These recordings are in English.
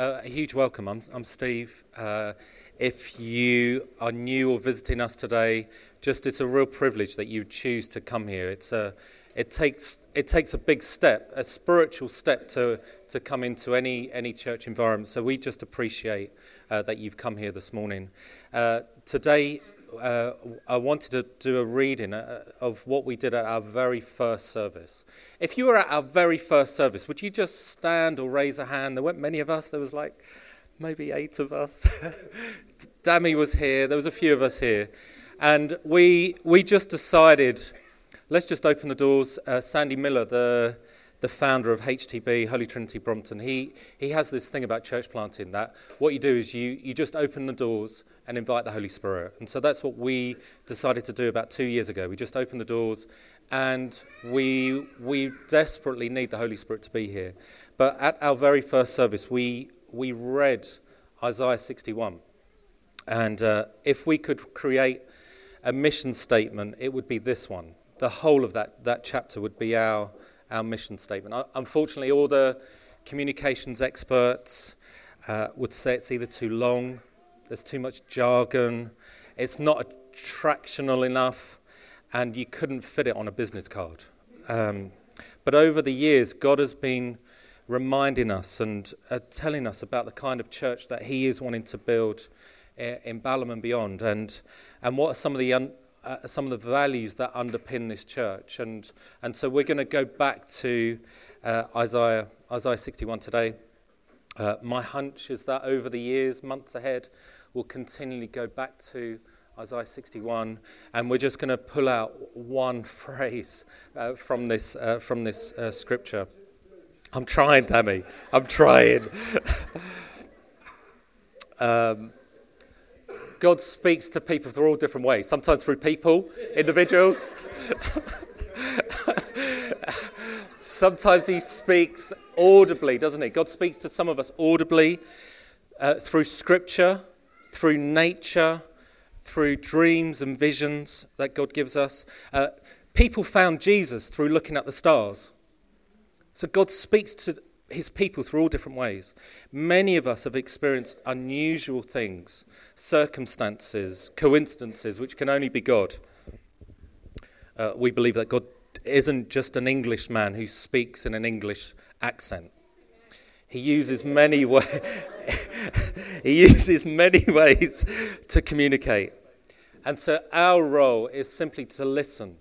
Uh, a huge welcome. I'm, I'm Steve. Uh, if you are new or visiting us today, just it's a real privilege that you choose to come here. It's a, it takes it takes a big step, a spiritual step to to come into any any church environment. So we just appreciate uh, that you've come here this morning. Uh, today uh, I wanted to do a reading uh, of what we did at our very first service. If you were at our very first service, would you just stand or raise a hand? There weren't many of us. There was like maybe eight of us. Dammy was here. There was a few of us here, and we we just decided, let's just open the doors. Uh, Sandy Miller, the the founder of HTB, Holy Trinity Brompton, he, he has this thing about church planting that what you do is you, you just open the doors and invite the Holy Spirit. And so that's what we decided to do about two years ago. We just opened the doors and we, we desperately need the Holy Spirit to be here. But at our very first service, we, we read Isaiah 61. And uh, if we could create a mission statement, it would be this one. The whole of that, that chapter would be our our mission statement. Uh, unfortunately, all the communications experts uh, would say it's either too long, there's too much jargon, it's not attractional enough, and you couldn't fit it on a business card. Um, but over the years, God has been reminding us and uh, telling us about the kind of church that He is wanting to build uh, in Balham and beyond, and and what are some of the un- uh, some of the values that underpin this church. And, and so we're going to go back to uh, Isaiah, Isaiah 61 today. Uh, my hunch is that over the years, months ahead, we'll continually go back to Isaiah 61, and we're just going to pull out one phrase uh, from this, uh, from this uh, scripture. I'm trying, Tammy. I'm trying. um, God speaks to people through all different ways, sometimes through people, individuals. sometimes He speaks audibly, doesn't He? God speaks to some of us audibly uh, through Scripture, through nature, through dreams and visions that God gives us. Uh, people found Jesus through looking at the stars. So God speaks to his people through all different ways. Many of us have experienced unusual things, circumstances, coincidences, which can only be God. Uh, we believe that God isn't just an Englishman who speaks in an English accent. He uses many wa- he uses many ways to communicate. And so our role is simply to listen,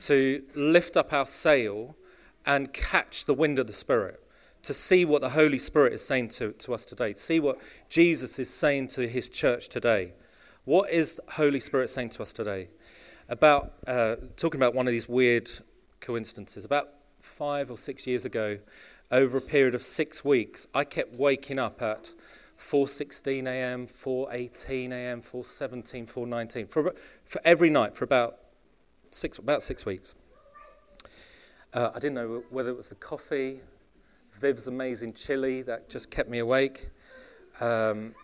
to lift up our sail and catch the wind of the Spirit to see what the Holy Spirit is saying to, to us today, to see what Jesus is saying to his church today. What is the Holy Spirit saying to us today? About uh, talking about one of these weird coincidences. About five or six years ago, over a period of six weeks, I kept waking up at 4:16 a.m., 4:18 a.m., 4:17, 4:19 for for every night for about six about six weeks. Uh, I didn't know whether it was the coffee, Viv's amazing chili that just kept me awake. Um,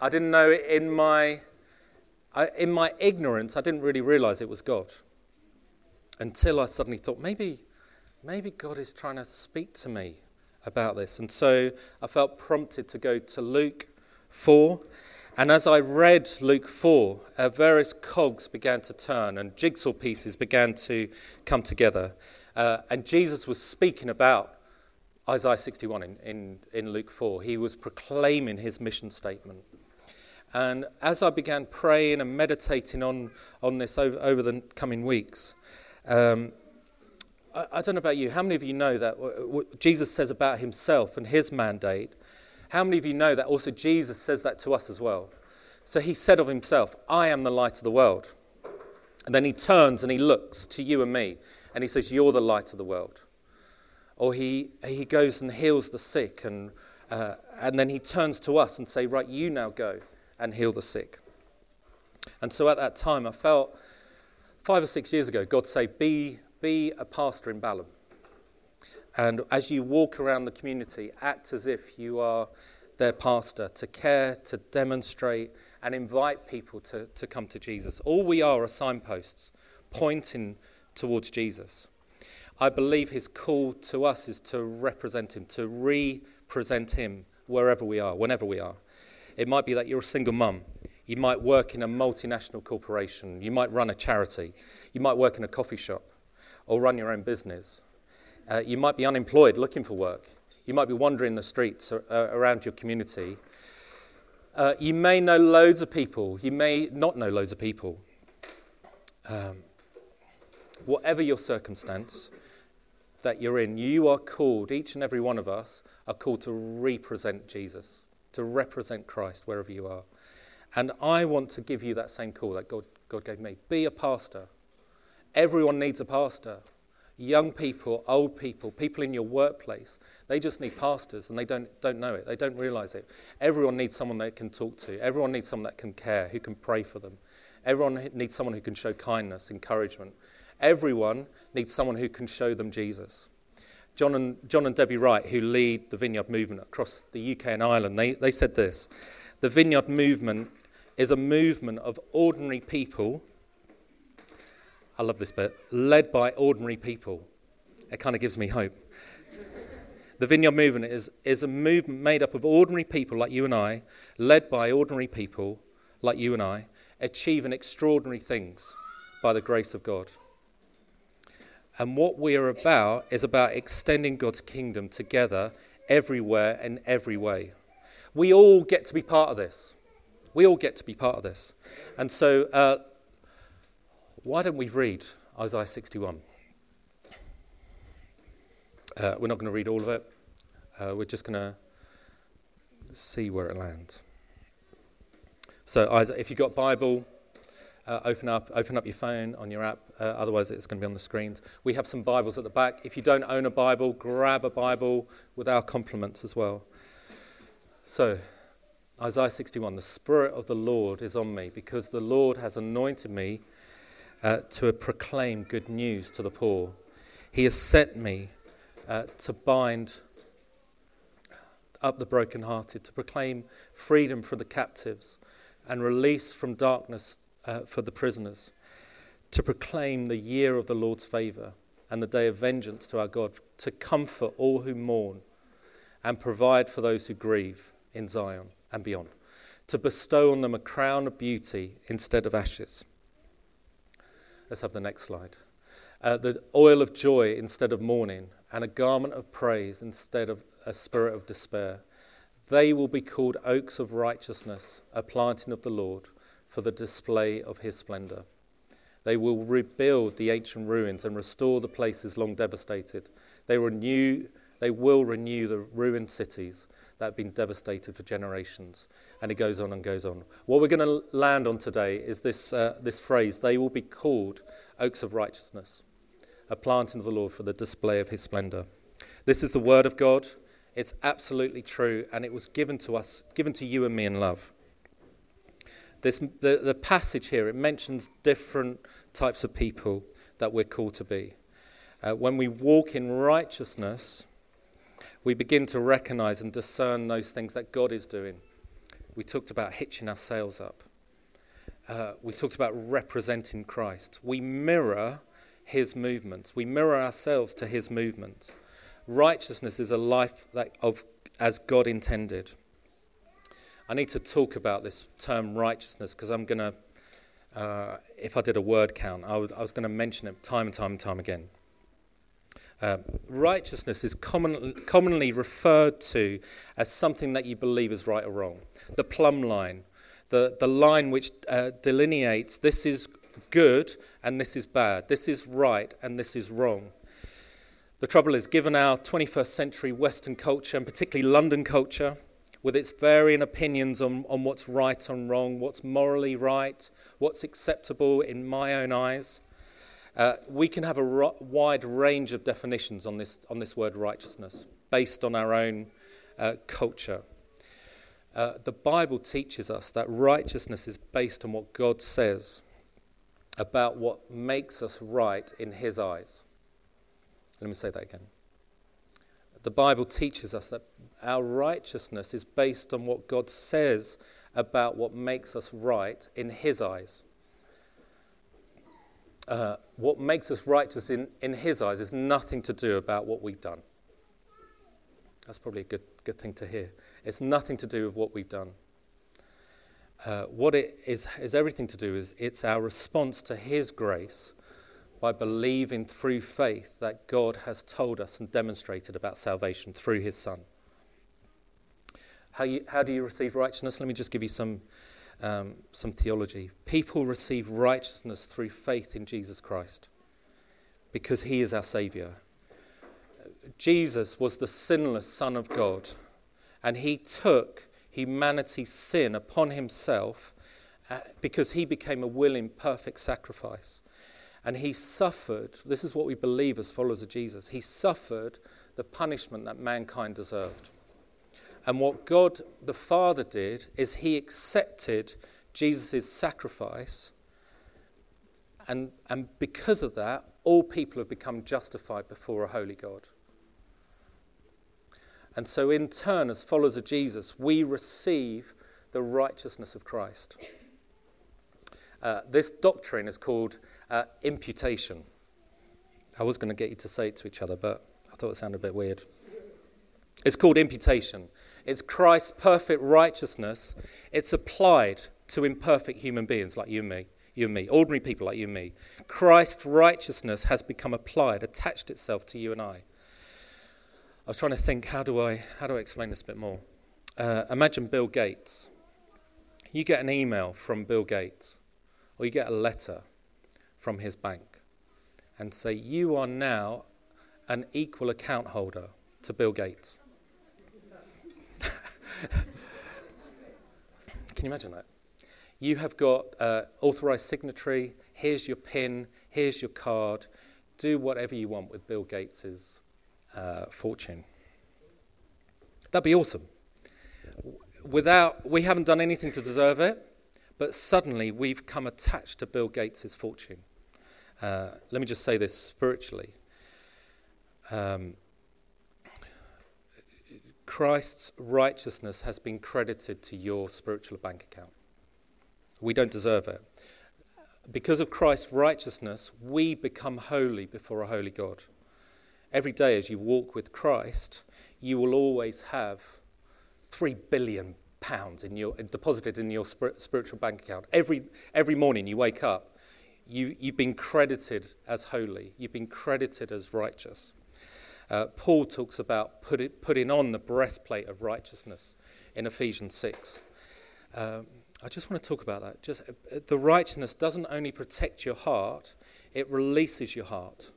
I didn't know in my, I, in my ignorance, I didn't really realize it was God until I suddenly thought maybe, maybe God is trying to speak to me about this. And so I felt prompted to go to Luke 4. And as I read Luke 4, uh, various cogs began to turn and jigsaw pieces began to come together. Uh, and Jesus was speaking about Isaiah 61 in, in, in Luke 4. He was proclaiming his mission statement. And as I began praying and meditating on, on this over, over the coming weeks, um, I, I, don't know about you, how many of you know that what Jesus says about himself and his mandate? How many of you know that also Jesus says that to us as well? So he said of himself, I am the light of the world. And then he turns and he looks to you and me and he says, You're the light of the world. Or he, he goes and heals the sick, and, uh, and then he turns to us and say, Right, you now go and heal the sick. And so at that time, I felt five or six years ago, God say, Be, be a pastor in Balham. And as you walk around the community, act as if you are their pastor, to care, to demonstrate, and invite people to, to come to Jesus. All we are are signposts pointing towards Jesus. I believe his call to us is to represent him, to represent him wherever we are, whenever we are. It might be that you're a single mum. You might work in a multinational corporation. You might run a charity. You might work in a coffee shop or run your own business. Uh, you might be unemployed looking for work. You might be wandering the streets uh, around your community. Uh, you may know loads of people. You may not know loads of people. Um, whatever your circumstance that you're in, you are called, each and every one of us are called to represent Jesus, to represent Christ wherever you are. And I want to give you that same call that God, God gave me. Be a pastor. Everyone needs a pastor young people, old people, people in your workplace. They just need pastors and they don't, don't know it. They don't realize it. Everyone needs someone they can talk to. Everyone needs someone that can care, who can pray for them. Everyone needs someone who can show kindness, encouragement. Everyone needs someone who can show them Jesus. John and, John and Debbie Wright, who lead the Vineyard movement across the UK and Ireland, they, they said this The Vineyard movement is a movement of ordinary people I love this bit, led by ordinary people. It kind of gives me hope. the Vineyard Movement is, is a movement made up of ordinary people like you and I, led by ordinary people like you and I, achieving extraordinary things by the grace of God. And what we are about is about extending God's kingdom together everywhere and every way. We all get to be part of this. We all get to be part of this. And so uh, why don't we read Isaiah 61? Uh, we're not going to read all of it. Uh, we're just going to see where it lands. So, Isaiah, if you've got Bible, uh, open up, open up your phone on your app. Uh, otherwise, it's going to be on the screens. We have some Bibles at the back. If you don't own a Bible, grab a Bible with our compliments as well. So, Isaiah 61: The Spirit of the Lord is on me because the Lord has anointed me uh, to proclaim good news to the poor. He has sent me uh, to bind up the brokenhearted, to proclaim freedom for the captives and release from darkness uh, for the prisoners, to proclaim the year of the Lord's favour and the day of vengeance to our God, to comfort all who mourn and provide for those who grieve in Zion and beyond, to bestow on them a crown of beauty instead of ashes Let's have the next slide. Uh, the oil of joy instead of mourning, and a garment of praise instead of a spirit of despair. They will be called oaks of righteousness, a planting of the Lord, for the display of his splendor. They will rebuild the ancient ruins and restore the places long devastated. They, renew, they will renew the ruined cities that have been devastated for generations. And it goes on and goes on. What we're going to land on today is this, uh, this phrase they will be called oaks of righteousness, a planting of the Lord for the display of his splendor. This is the word of God. It's absolutely true, and it was given to us, given to you and me in love. This, the, the passage here, it mentions different types of people that we're called to be. Uh, when we walk in righteousness, we begin to recognize and discern those things that God is doing. We talked about hitching our sails up. Uh, we talked about representing Christ. We mirror his movements. We mirror ourselves to his movements. Righteousness is a life that of as God intended. I need to talk about this term righteousness because I'm going to, uh, if I did a word count, I was, I was going to mention it time and time and time again. Uh, righteousness is common, commonly referred to as something that you believe is right or wrong. The plumb line, the, the line which uh, delineates this is good and this is bad, this is right and this is wrong. The trouble is, given our 21st century Western culture, and particularly London culture, with its varying opinions on, on what's right and wrong, what's morally right, what's acceptable in my own eyes, uh, we can have a ro- wide range of definitions on this, on this word righteousness based on our own uh, culture. Uh, the Bible teaches us that righteousness is based on what God says about what makes us right in His eyes. Let me say that again. The Bible teaches us that our righteousness is based on what God says about what makes us right in His eyes uh, what makes us righteous in, in His eyes is nothing to do about what we've done. That's probably a good, good thing to hear. It's nothing to do with what we've done. Uh, what it is, is everything to do is it's our response to His grace by believing through faith that God has told us and demonstrated about salvation through His Son. How, you, how do you receive righteousness? Let me just give you some, um, some theology. People receive righteousness through faith in Jesus Christ because He is our Saviour. Jesus was the sinless Son of God, and He took humanity's sin upon himself uh, because he became a willing, perfect sacrifice. And he suffered, this is what we believe as followers of Jesus, he suffered the punishment that mankind deserved. And what God the Father did is he accepted Jesus' sacrifice. And, and because of that, all people have become justified before a holy God. And so, in turn, as followers of Jesus, we receive the righteousness of Christ. Uh, this doctrine is called uh, imputation. I was going to get you to say it to each other, but I thought it sounded a bit weird. It's called imputation. It's Christ's perfect righteousness. It's applied to imperfect human beings like you and me, you and me, ordinary people like you and me. Christ's righteousness has become applied, attached itself to you and I. I was trying to think, how do I, how do I explain this a bit more? Uh, imagine Bill Gates. You get an email from Bill Gates, or you get a letter from his bank, and say, You are now an equal account holder to Bill Gates. Can you imagine that? You have got uh, authorized signatory, here's your PIN, here's your card, do whatever you want with Bill Gates's uh, fortune. That'd be awesome. Without, we haven't done anything to deserve it, but suddenly we've come attached to Bill Gates' fortune. Uh, let me just say this spiritually. Um, Christ's righteousness has been credited to your spiritual bank account. We don't deserve it. Because of Christ's righteousness, we become holy before a holy God every day as you walk with Christ, you will always have three billion pounds in your, deposited in your spiritual bank account. Every, every morning you wake up, you, you've been credited as holy, you've been credited as righteous. Uh, Paul talks about put it, putting on the breastplate of righteousness in Ephesians 6. Um, I just want to talk about that. Just uh, the righteousness doesn't only protect your heart, it releases your heart.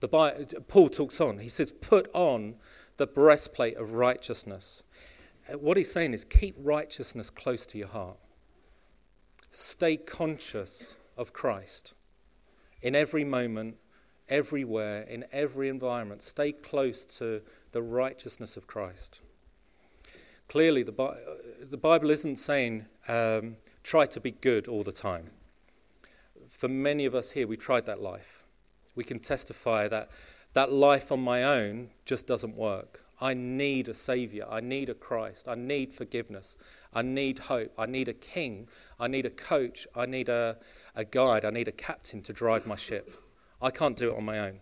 The Bible, Paul talks on. He says, Put on the breastplate of righteousness. What he's saying is, keep righteousness close to your heart. Stay conscious of Christ in every moment, everywhere, in every environment. Stay close to the righteousness of Christ. Clearly, the, uh, the Bible isn't saying um, try to be good all the time. For many of us here, we tried that life we can testify that that life on my own just doesn't work. I need a Savior. I need a Christ. I need forgiveness. I need hope. I need a king. I need a coach. I need a, a guide. I need a captain to drive my ship. I can't do it on my own.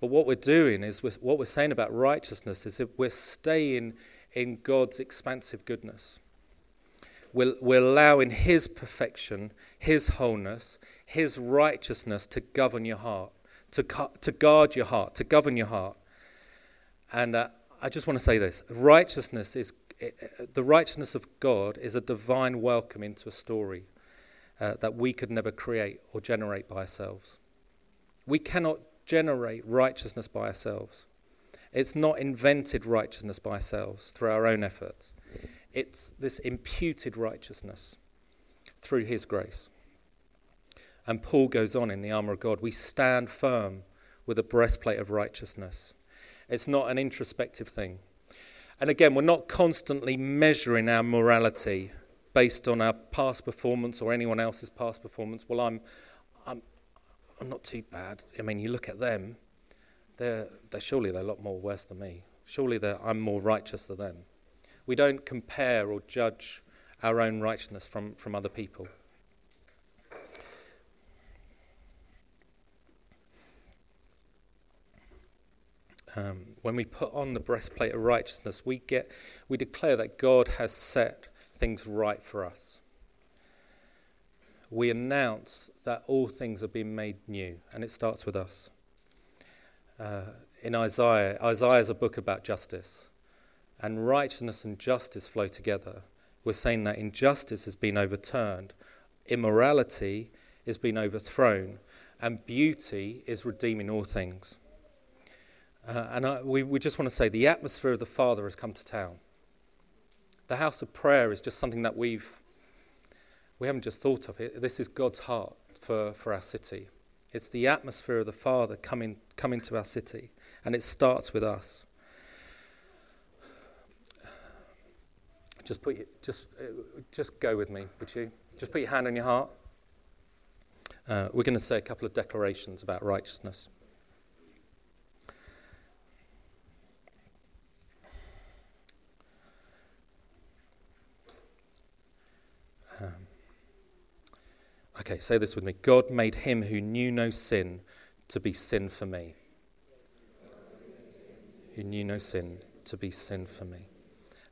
But what we're doing is, we're, what we're saying about righteousness is that we're staying in God's expansive goodness. We're, we're allowing His perfection, His wholeness, His righteousness to govern your heart, to, to guard your heart, to govern your heart. And uh, I just want to say this righteousness is the righteousness of God is a divine welcome into a story uh, that we could never create or generate by ourselves. We cannot generate righteousness by ourselves. It's not invented righteousness by ourselves through our own efforts. It's this imputed righteousness through his grace. And Paul goes on in the armour of God we stand firm with a breastplate of righteousness. It's not an introspective thing. And again, we're not constantly measuring our morality based on our past performance or anyone else's past performance. Well, I'm, I'm, I'm not too bad. I mean, you look at them, they're, they're surely they're a lot more worse than me. Surely I'm more righteous than them. We don't compare or judge our own righteousness from, from other people. Um, when we put on the breastplate of righteousness, we, get, we declare that God has set things right for us. We announce that all things have been made new, and it starts with us. Uh, in Isaiah, Isaiah is a book about justice, and righteousness and justice flow together. We're saying that injustice has been overturned, immorality has been overthrown, and beauty is redeeming all things. Uh, and I, we, we just want to say the atmosphere of the Father has come to town. The house of prayer is just something that we've we haven't just thought of it. This is God's heart for, for our city. It's the atmosphere of the Father coming coming to our city, and it starts with us. Just put your, just uh, just go with me, would you? Just put your hand on your heart. Uh, we're going to say a couple of declarations about righteousness. Okay, say this with me. God made him who knew no sin to be sin for me. Who knew no sin to be sin for me.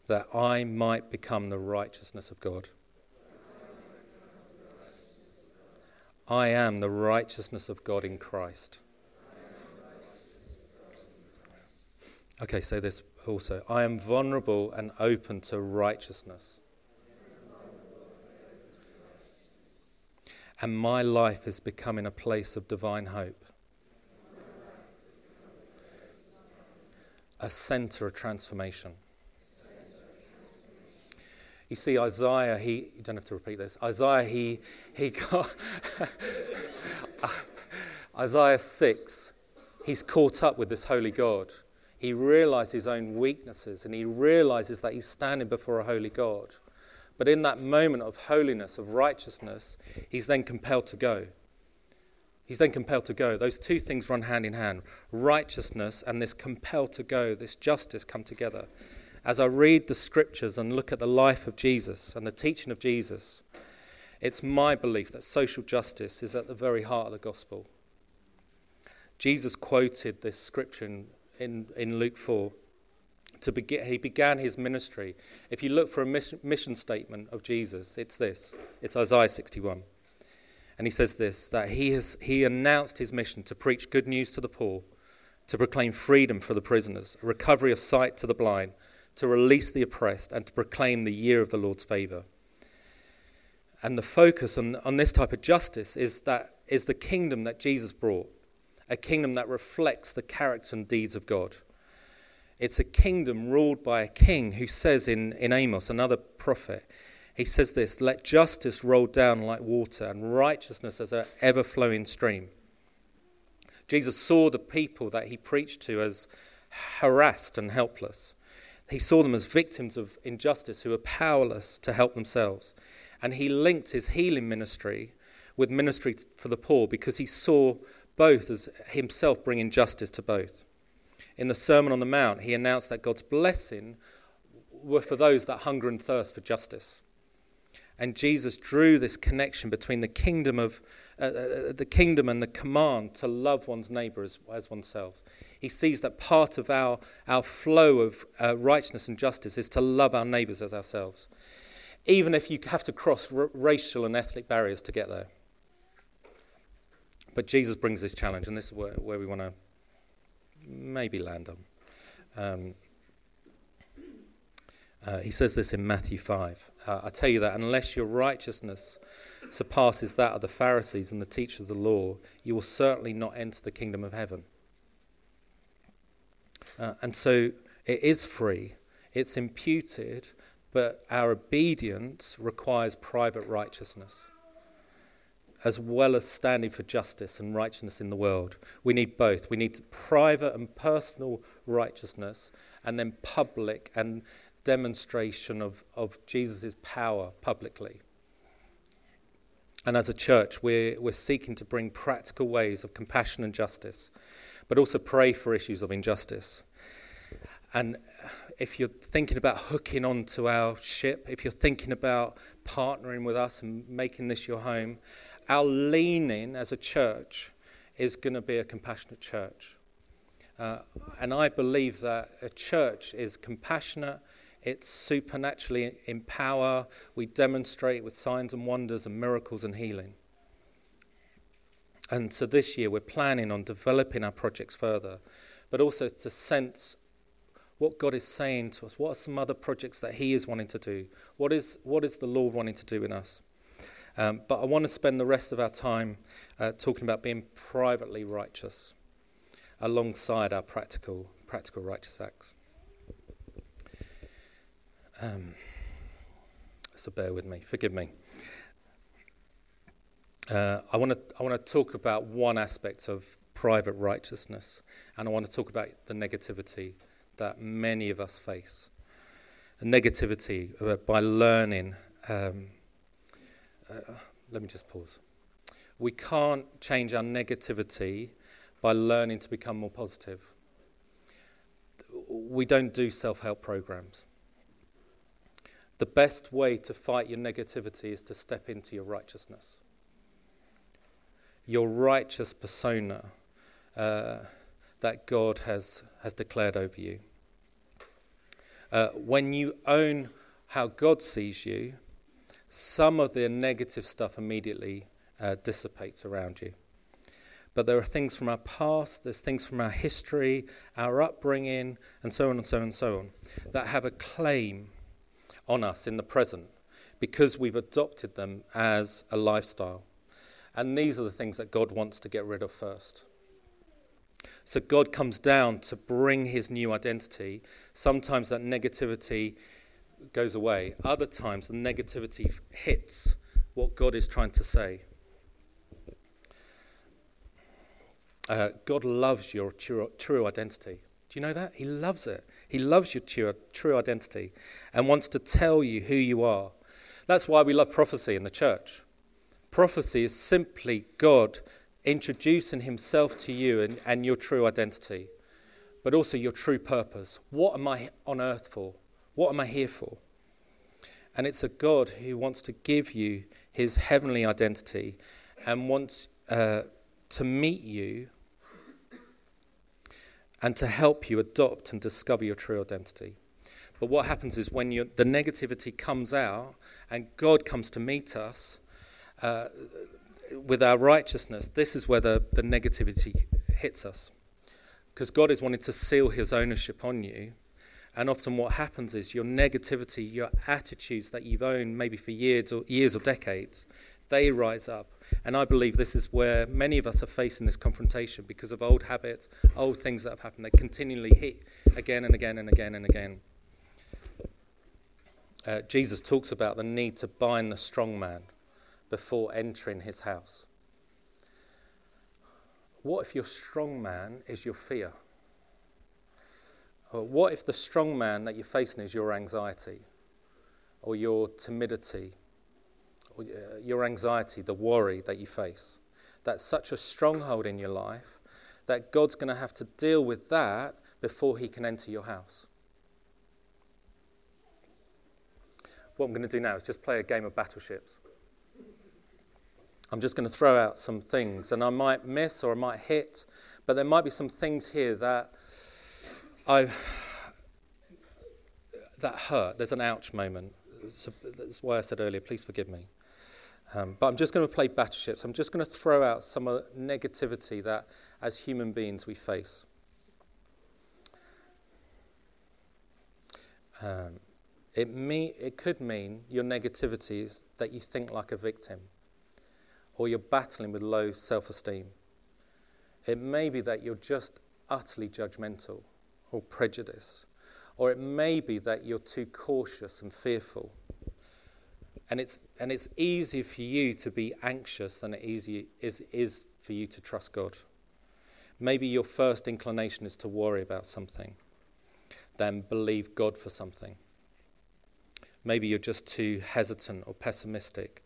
That I might become the righteousness of God. I am the righteousness of God in Christ. Okay, say this also. I am vulnerable and open to righteousness. And my life is becoming a place of divine hope. A center of transformation. You see, Isaiah, he, you don't have to repeat this. Isaiah, he, he got, Isaiah 6, he's caught up with this holy God. He realizes his own weaknesses and he realizes that he's standing before a holy God. But in that moment of holiness, of righteousness, he's then compelled to go. He's then compelled to go. Those two things run hand in hand. Righteousness and this compelled to go, this justice come together. As I read the scriptures and look at the life of Jesus and the teaching of Jesus, it's my belief that social justice is at the very heart of the gospel. Jesus quoted this scripture in, in, Luke 4 to begin, he began his ministry. If you look for a mission, mission statement of Jesus, it's this it's Isaiah 61. And he says this that he, has, he announced his mission to preach good news to the poor, to proclaim freedom for the prisoners, recovery of sight to the blind, to release the oppressed, and to proclaim the year of the Lord's favor. And the focus on, on this type of justice is, that, is the kingdom that Jesus brought, a kingdom that reflects the character and deeds of God. It's a kingdom ruled by a king who says in, in Amos, another prophet, he says this let justice roll down like water and righteousness as an ever flowing stream. Jesus saw the people that he preached to as harassed and helpless. He saw them as victims of injustice who were powerless to help themselves. And he linked his healing ministry with ministry for the poor because he saw both as himself bringing justice to both in the Sermon on the Mount, he announced that God's blessing were for those that hunger and thirst for justice. And Jesus drew this connection between the kingdom of uh, uh, the kingdom and the command to love one's neighbor as, as oneself. He sees that part of our, our flow of uh, righteousness and justice is to love our neighbors as ourselves, even if you have to cross r- racial and ethnic barriers to get there. But Jesus brings this challenge, and this is where, where we want to maybe land on. Um, uh, he says this in Matthew 5. Uh, I tell you that unless your righteousness surpasses that of the Pharisees and the teachers of the law, you will certainly not enter the kingdom of heaven. Uh, and so it is free, it's imputed, but our obedience requires private righteousness as well as standing for justice and righteousness in the world. We need both. We need private and personal righteousness, and then public and demonstration of, of Jesus' power publicly. And as a church, we're, we're seeking to bring practical ways of compassion and justice, but also pray for issues of injustice. And if you're thinking about hooking onto our ship, if you're thinking about partnering with us and making this your home, our leaning as a church is going to be a compassionate church. Uh, and I believe that a church is compassionate, it's supernaturally in power. We demonstrate with signs and wonders and miracles and healing. And so this year we're planning on developing our projects further, but also to sense what God is saying to us. What are some other projects that He is wanting to do? What is, what is the Lord wanting to do in us? Um, but I want to spend the rest of our time uh, talking about being privately righteous alongside our practical, practical righteous acts. Um, so bear with me, forgive me. Uh, I want to I want to talk about one aspect of private righteousness, and I want to talk about the negativity that many of us face. A negativity uh, by learning. Um, uh, let me just pause. We can't change our negativity by learning to become more positive. We don't do self help programs. The best way to fight your negativity is to step into your righteousness. Your righteous persona uh, that God has, has declared over you. Uh, when you own how God sees you, some of the negative stuff immediately uh, dissipates around you. But there are things from our past, there's things from our history, our upbringing, and so on and so on and so on, that have a claim on us in the present because we've adopted them as a lifestyle. And these are the things that God wants to get rid of first. So God comes down to bring his new identity. Sometimes that negativity goes away, other times the negativity hits what God is trying to say. Uh, God loves your true, true identity. Do you know that? He loves it. He loves your true, true identity and wants to tell you who you are. That's why we love prophecy in the church. Prophecy is simply God introducing himself to you and, and your true identity, but also your true purpose. What am I on earth for? What am I here for? And it's a God who wants to give you his heavenly identity and wants uh, to meet you and to help you adopt and discover your true identity. But what happens is when the negativity comes out and God comes to meet us uh, with our righteousness, this is where the, the negativity hits us. Because God is wanting to seal his ownership on you. And often what happens is your negativity, your attitudes that you've owned maybe for years or years or decades, they rise up. And I believe this is where many of us are facing this confrontation because of old habits, old things that have happened. They continually hit again and again and again and again. Uh, Jesus talks about the need to bind the strong man before entering his house. What if your strong man is your fear? Or what if the strong man that you're facing is your anxiety or your timidity or uh, your anxiety, the worry that you face. That's such a stronghold in your life that God's going to have to deal with that before he can enter your house. What I'm going to do now is just play a game of battleships. I'm just going to throw out some things, and I might miss or I might hit, but there might be some things here that I that hurt. There's an ouch moment. So that's why I said earlier, please forgive me. Um, but I'm just going to play battleships. I'm just going to throw out some of the negativity that, as human beings, we face. Um, it, me- it could mean your negativity is that you think like a victim, or you're battling with low self esteem. It may be that you're just utterly judgmental or prejudice. or it may be that you're too cautious and fearful and it's, and it's easier for you to be anxious than it easy, is, is for you to trust God. Maybe your first inclination is to worry about something, then believe God for something. Maybe you're just too hesitant or pessimistic.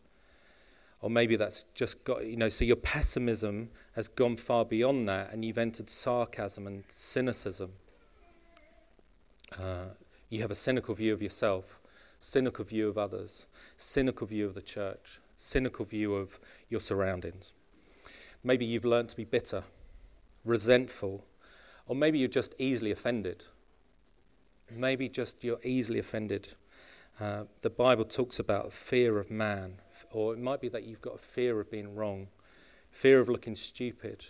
Or maybe that's just got, you know, so your pessimism has gone far beyond that and you've entered sarcasm and cynicism. Uh, you have a cynical view of yourself cynical view of others, cynical view of the church, cynical view of your surroundings. Maybe you've learned to be bitter, resentful, Or maybe you're just easily offended. Maybe just you're easily offended. Uh, the Bible talks about fear of man, or it might be that you've got a fear of being wrong, fear of looking stupid,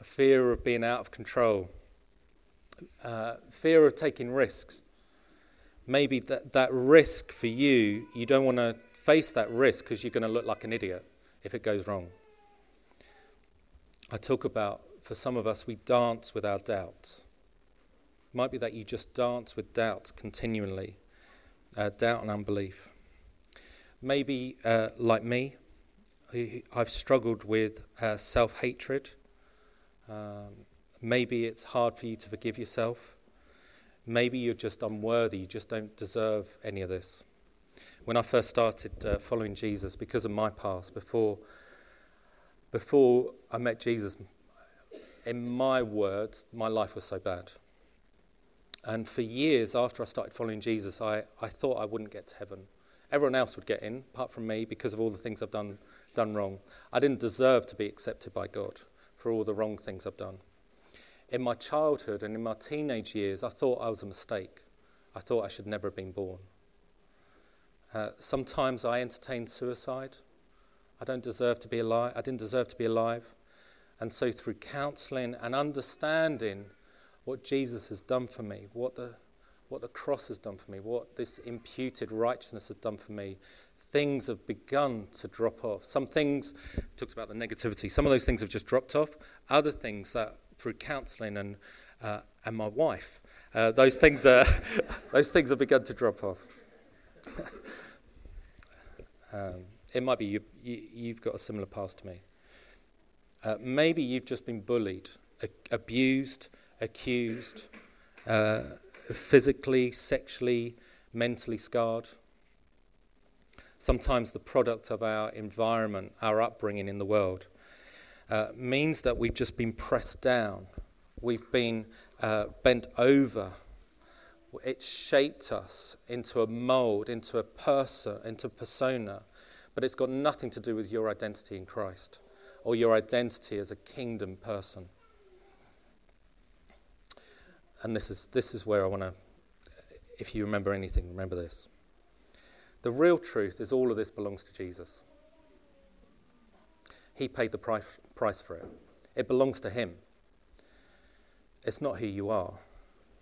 a fear of being out of control, uh, fear of taking risks. Maybe that, that risk for you, you don't want to face that risk because you're going to look like an idiot if it goes wrong. I talk about, for some of us, we dance with our doubts. It might be that you just dance with doubts continually, uh, doubt and unbelief. Maybe, uh, like me, I've struggled with uh, self hatred. Um, maybe it's hard for you to forgive yourself. Maybe you're just unworthy, you just don't deserve any of this. When I first started uh, following Jesus, because of my past, before before I met Jesus, in my words, my life was so bad. And for years after I started following Jesus, I, I thought I wouldn't get to heaven. Everyone else would get in, apart from me, because of all the things I've done, done wrong. I didn't deserve to be accepted by God for all the wrong things I've done. In my childhood and in my teenage years, I thought I was a mistake. I thought I should never have been born. Uh, sometimes I entertained suicide. I don't deserve to be alive. I didn't deserve to be alive. And so, through counseling and understanding what Jesus has done for me, what the, what the cross has done for me, what this imputed righteousness has done for me, things have begun to drop off. Some things, talked about the negativity, some of those things have just dropped off. Other things that through counseling and, uh, and my wife, uh, those, things are, those things have begun to drop off. um, it might be you, you, have got a similar past to me. Uh, maybe you've just been bullied, a- abused, accused, uh, physically, sexually, mentally scarred. Sometimes the product of our environment, our upbringing in the world, uh, means that we've just been pressed down. We've been uh, bent over. It's shaped us into a mold, into a person, into a persona but it's got nothing to do with your identity in Christ or your identity as a kingdom person. And this is, this is where I want to, if you remember anything, remember this. The real truth is all of this belongs to Jesus. He paid the price, for it, it belongs to Him. It's not who you are.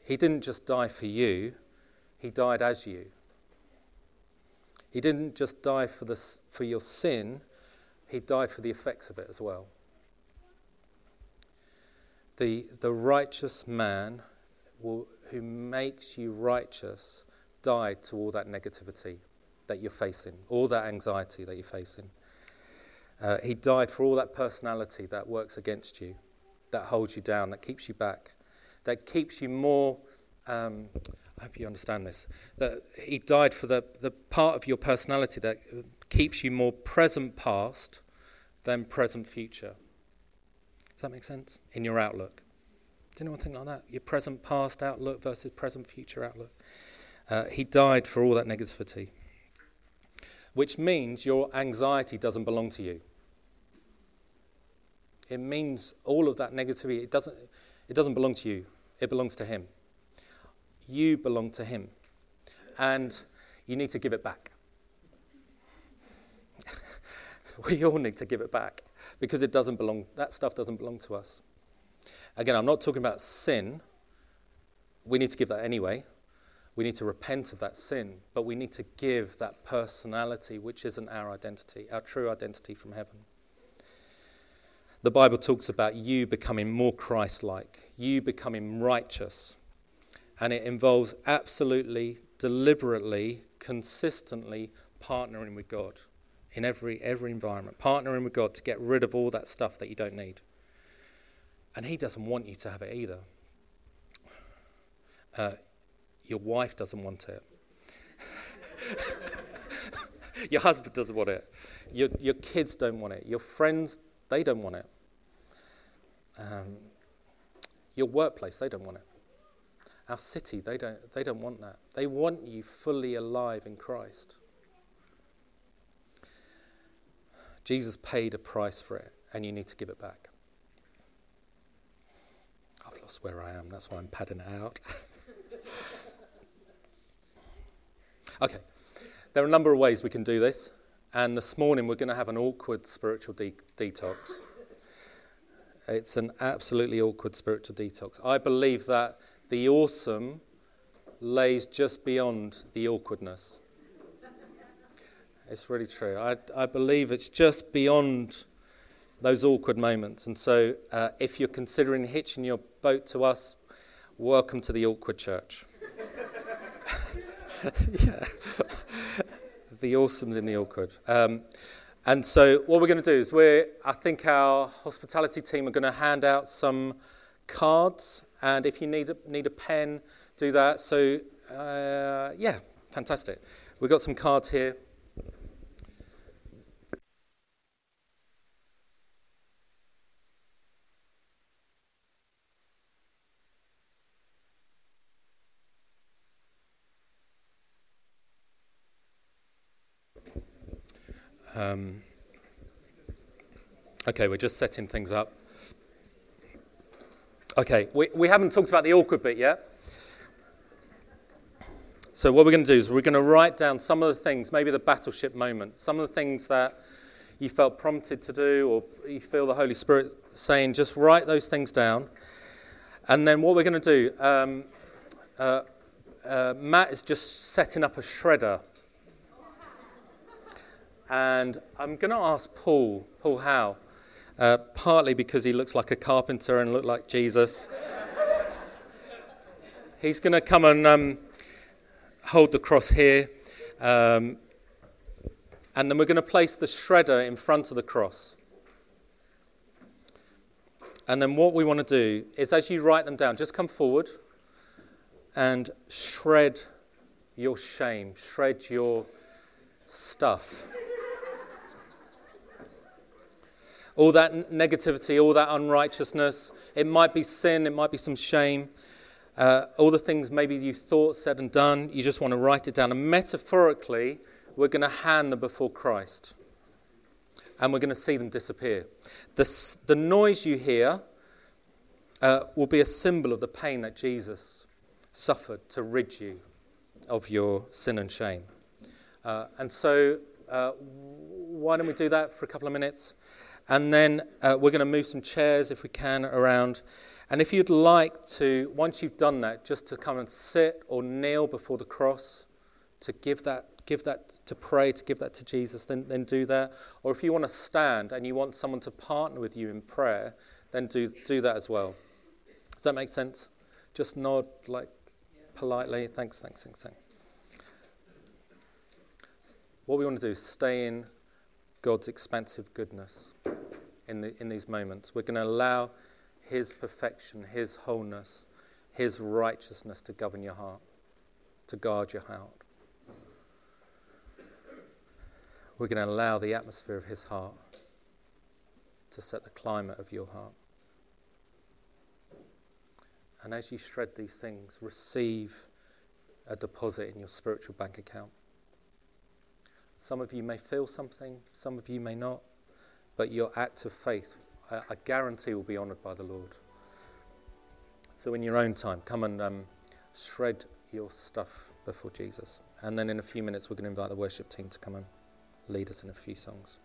He didn't just die for you, He died as you. He didn't just die for, for your sin, he died for the effects of it as well. The, the righteous man will, who makes you righteous died to all that negativity that you're facing, all that anxiety that you're facing. Uh, he died for all that personality that works against you, that holds you down, that keeps you back, that keeps you more um, I hope you understand this. That he died for the, the part of your personality that keeps you more present past than present future. Does that make sense? In your outlook. Does anyone think like that? Your present past outlook versus present future outlook. Uh, he died for all that negativity, which means your anxiety doesn't belong to you. It means all of that negativity, it doesn't, it doesn't belong to you, it belongs to him. You belong to Him. And you need to give it back. we all need to give it back because it doesn't belong, that stuff doesn't belong to us. Again, I'm not talking about sin. We need to give that anyway. We need to repent of that sin, but we need to give that personality, which isn't our identity, our true identity from heaven. The Bible talks about you becoming more Christ like, you becoming righteous and it involves absolutely, deliberately, consistently partnering with God in every, every environment, partnering with God to get rid of all that stuff that you don't need. And He doesn't want you to have it either. Uh, your wife doesn't want it. your husband doesn't want it. Your, your kids don't want it. Your friends, they don't want it. Um, your workplace, they don't want it. Our city, they don't, they don't want that. They want you fully alive in Christ. Jesus paid a price for it, and you need to give it back. I've lost where I am. That's why I'm padding it out. okay. There are a number of ways we can do this. And this morning we're going to have an awkward spiritual de- detox. It's an absolutely awkward spiritual detox. I believe that the awesome lays just beyond the awkwardness. It's really true. I, I believe it's just beyond those awkward moments. And so, uh, if you're considering hitching your boat to us, welcome to the awkward church. yeah. the awesome's in the awkward. Um, and so, what we're going to do is, we're, I think our hospitality team are going to hand out some cards. And if you need a, need a pen, do that. So, uh, yeah, fantastic. We've got some cards here. Um, okay, we're just setting things up. Okay, we, we haven't talked about the awkward bit yet. So, what we're going to do is we're going to write down some of the things, maybe the battleship moment, some of the things that you felt prompted to do or you feel the Holy Spirit saying, just write those things down. And then what we're going to do, um, uh, uh, Matt is just setting up a shredder and I'm going to ask Paul, Paul Howe, uh, partly because he looks like a carpenter and look like Jesus. He's going to come and um, hold the cross here. Um, and then we're going to place the shredder in front of the cross. And then what we want to do is, as you write them down, just come forward and shred your shame, shred your stuff. All that negativity, all that unrighteousness. It might be sin, it might be some shame. Uh, all the things maybe you thought, said, and done, you just want to write it down. And metaphorically, we're going to hand them before Christ. And we're going to see them disappear. The, the noise you hear uh, will be a symbol of the pain that Jesus suffered to rid you of your sin and shame. Uh, and so, uh, why don't we do that for a couple of minutes? And then uh, we're going to move some chairs, if we can, around. And if you'd like to, once you've done that, just to come and sit or kneel before the cross, to give that, give that, to pray, to give that to Jesus, then, then do that. Or if you want to stand and you want someone to partner with you in prayer, then do, do that as well. Does that make sense? Just nod like politely. Thanks, thanks, thanks, thanks. What we want to do is stay in God's expansive goodness in, the, in these moments. We're going to allow His perfection, His wholeness, His righteousness to govern your heart, to guard your heart. We're going to allow the atmosphere of His heart to set the climate of your heart. And as you shred these things, receive a deposit in your spiritual bank account. Some of you may feel something, some of you may not, but your act of faith, I, I guarantee, will be honoured by the Lord. So, in your own time, come and um, shred your stuff before Jesus. And then in a few minutes, we're going to invite the worship team to come and lead us in a few songs.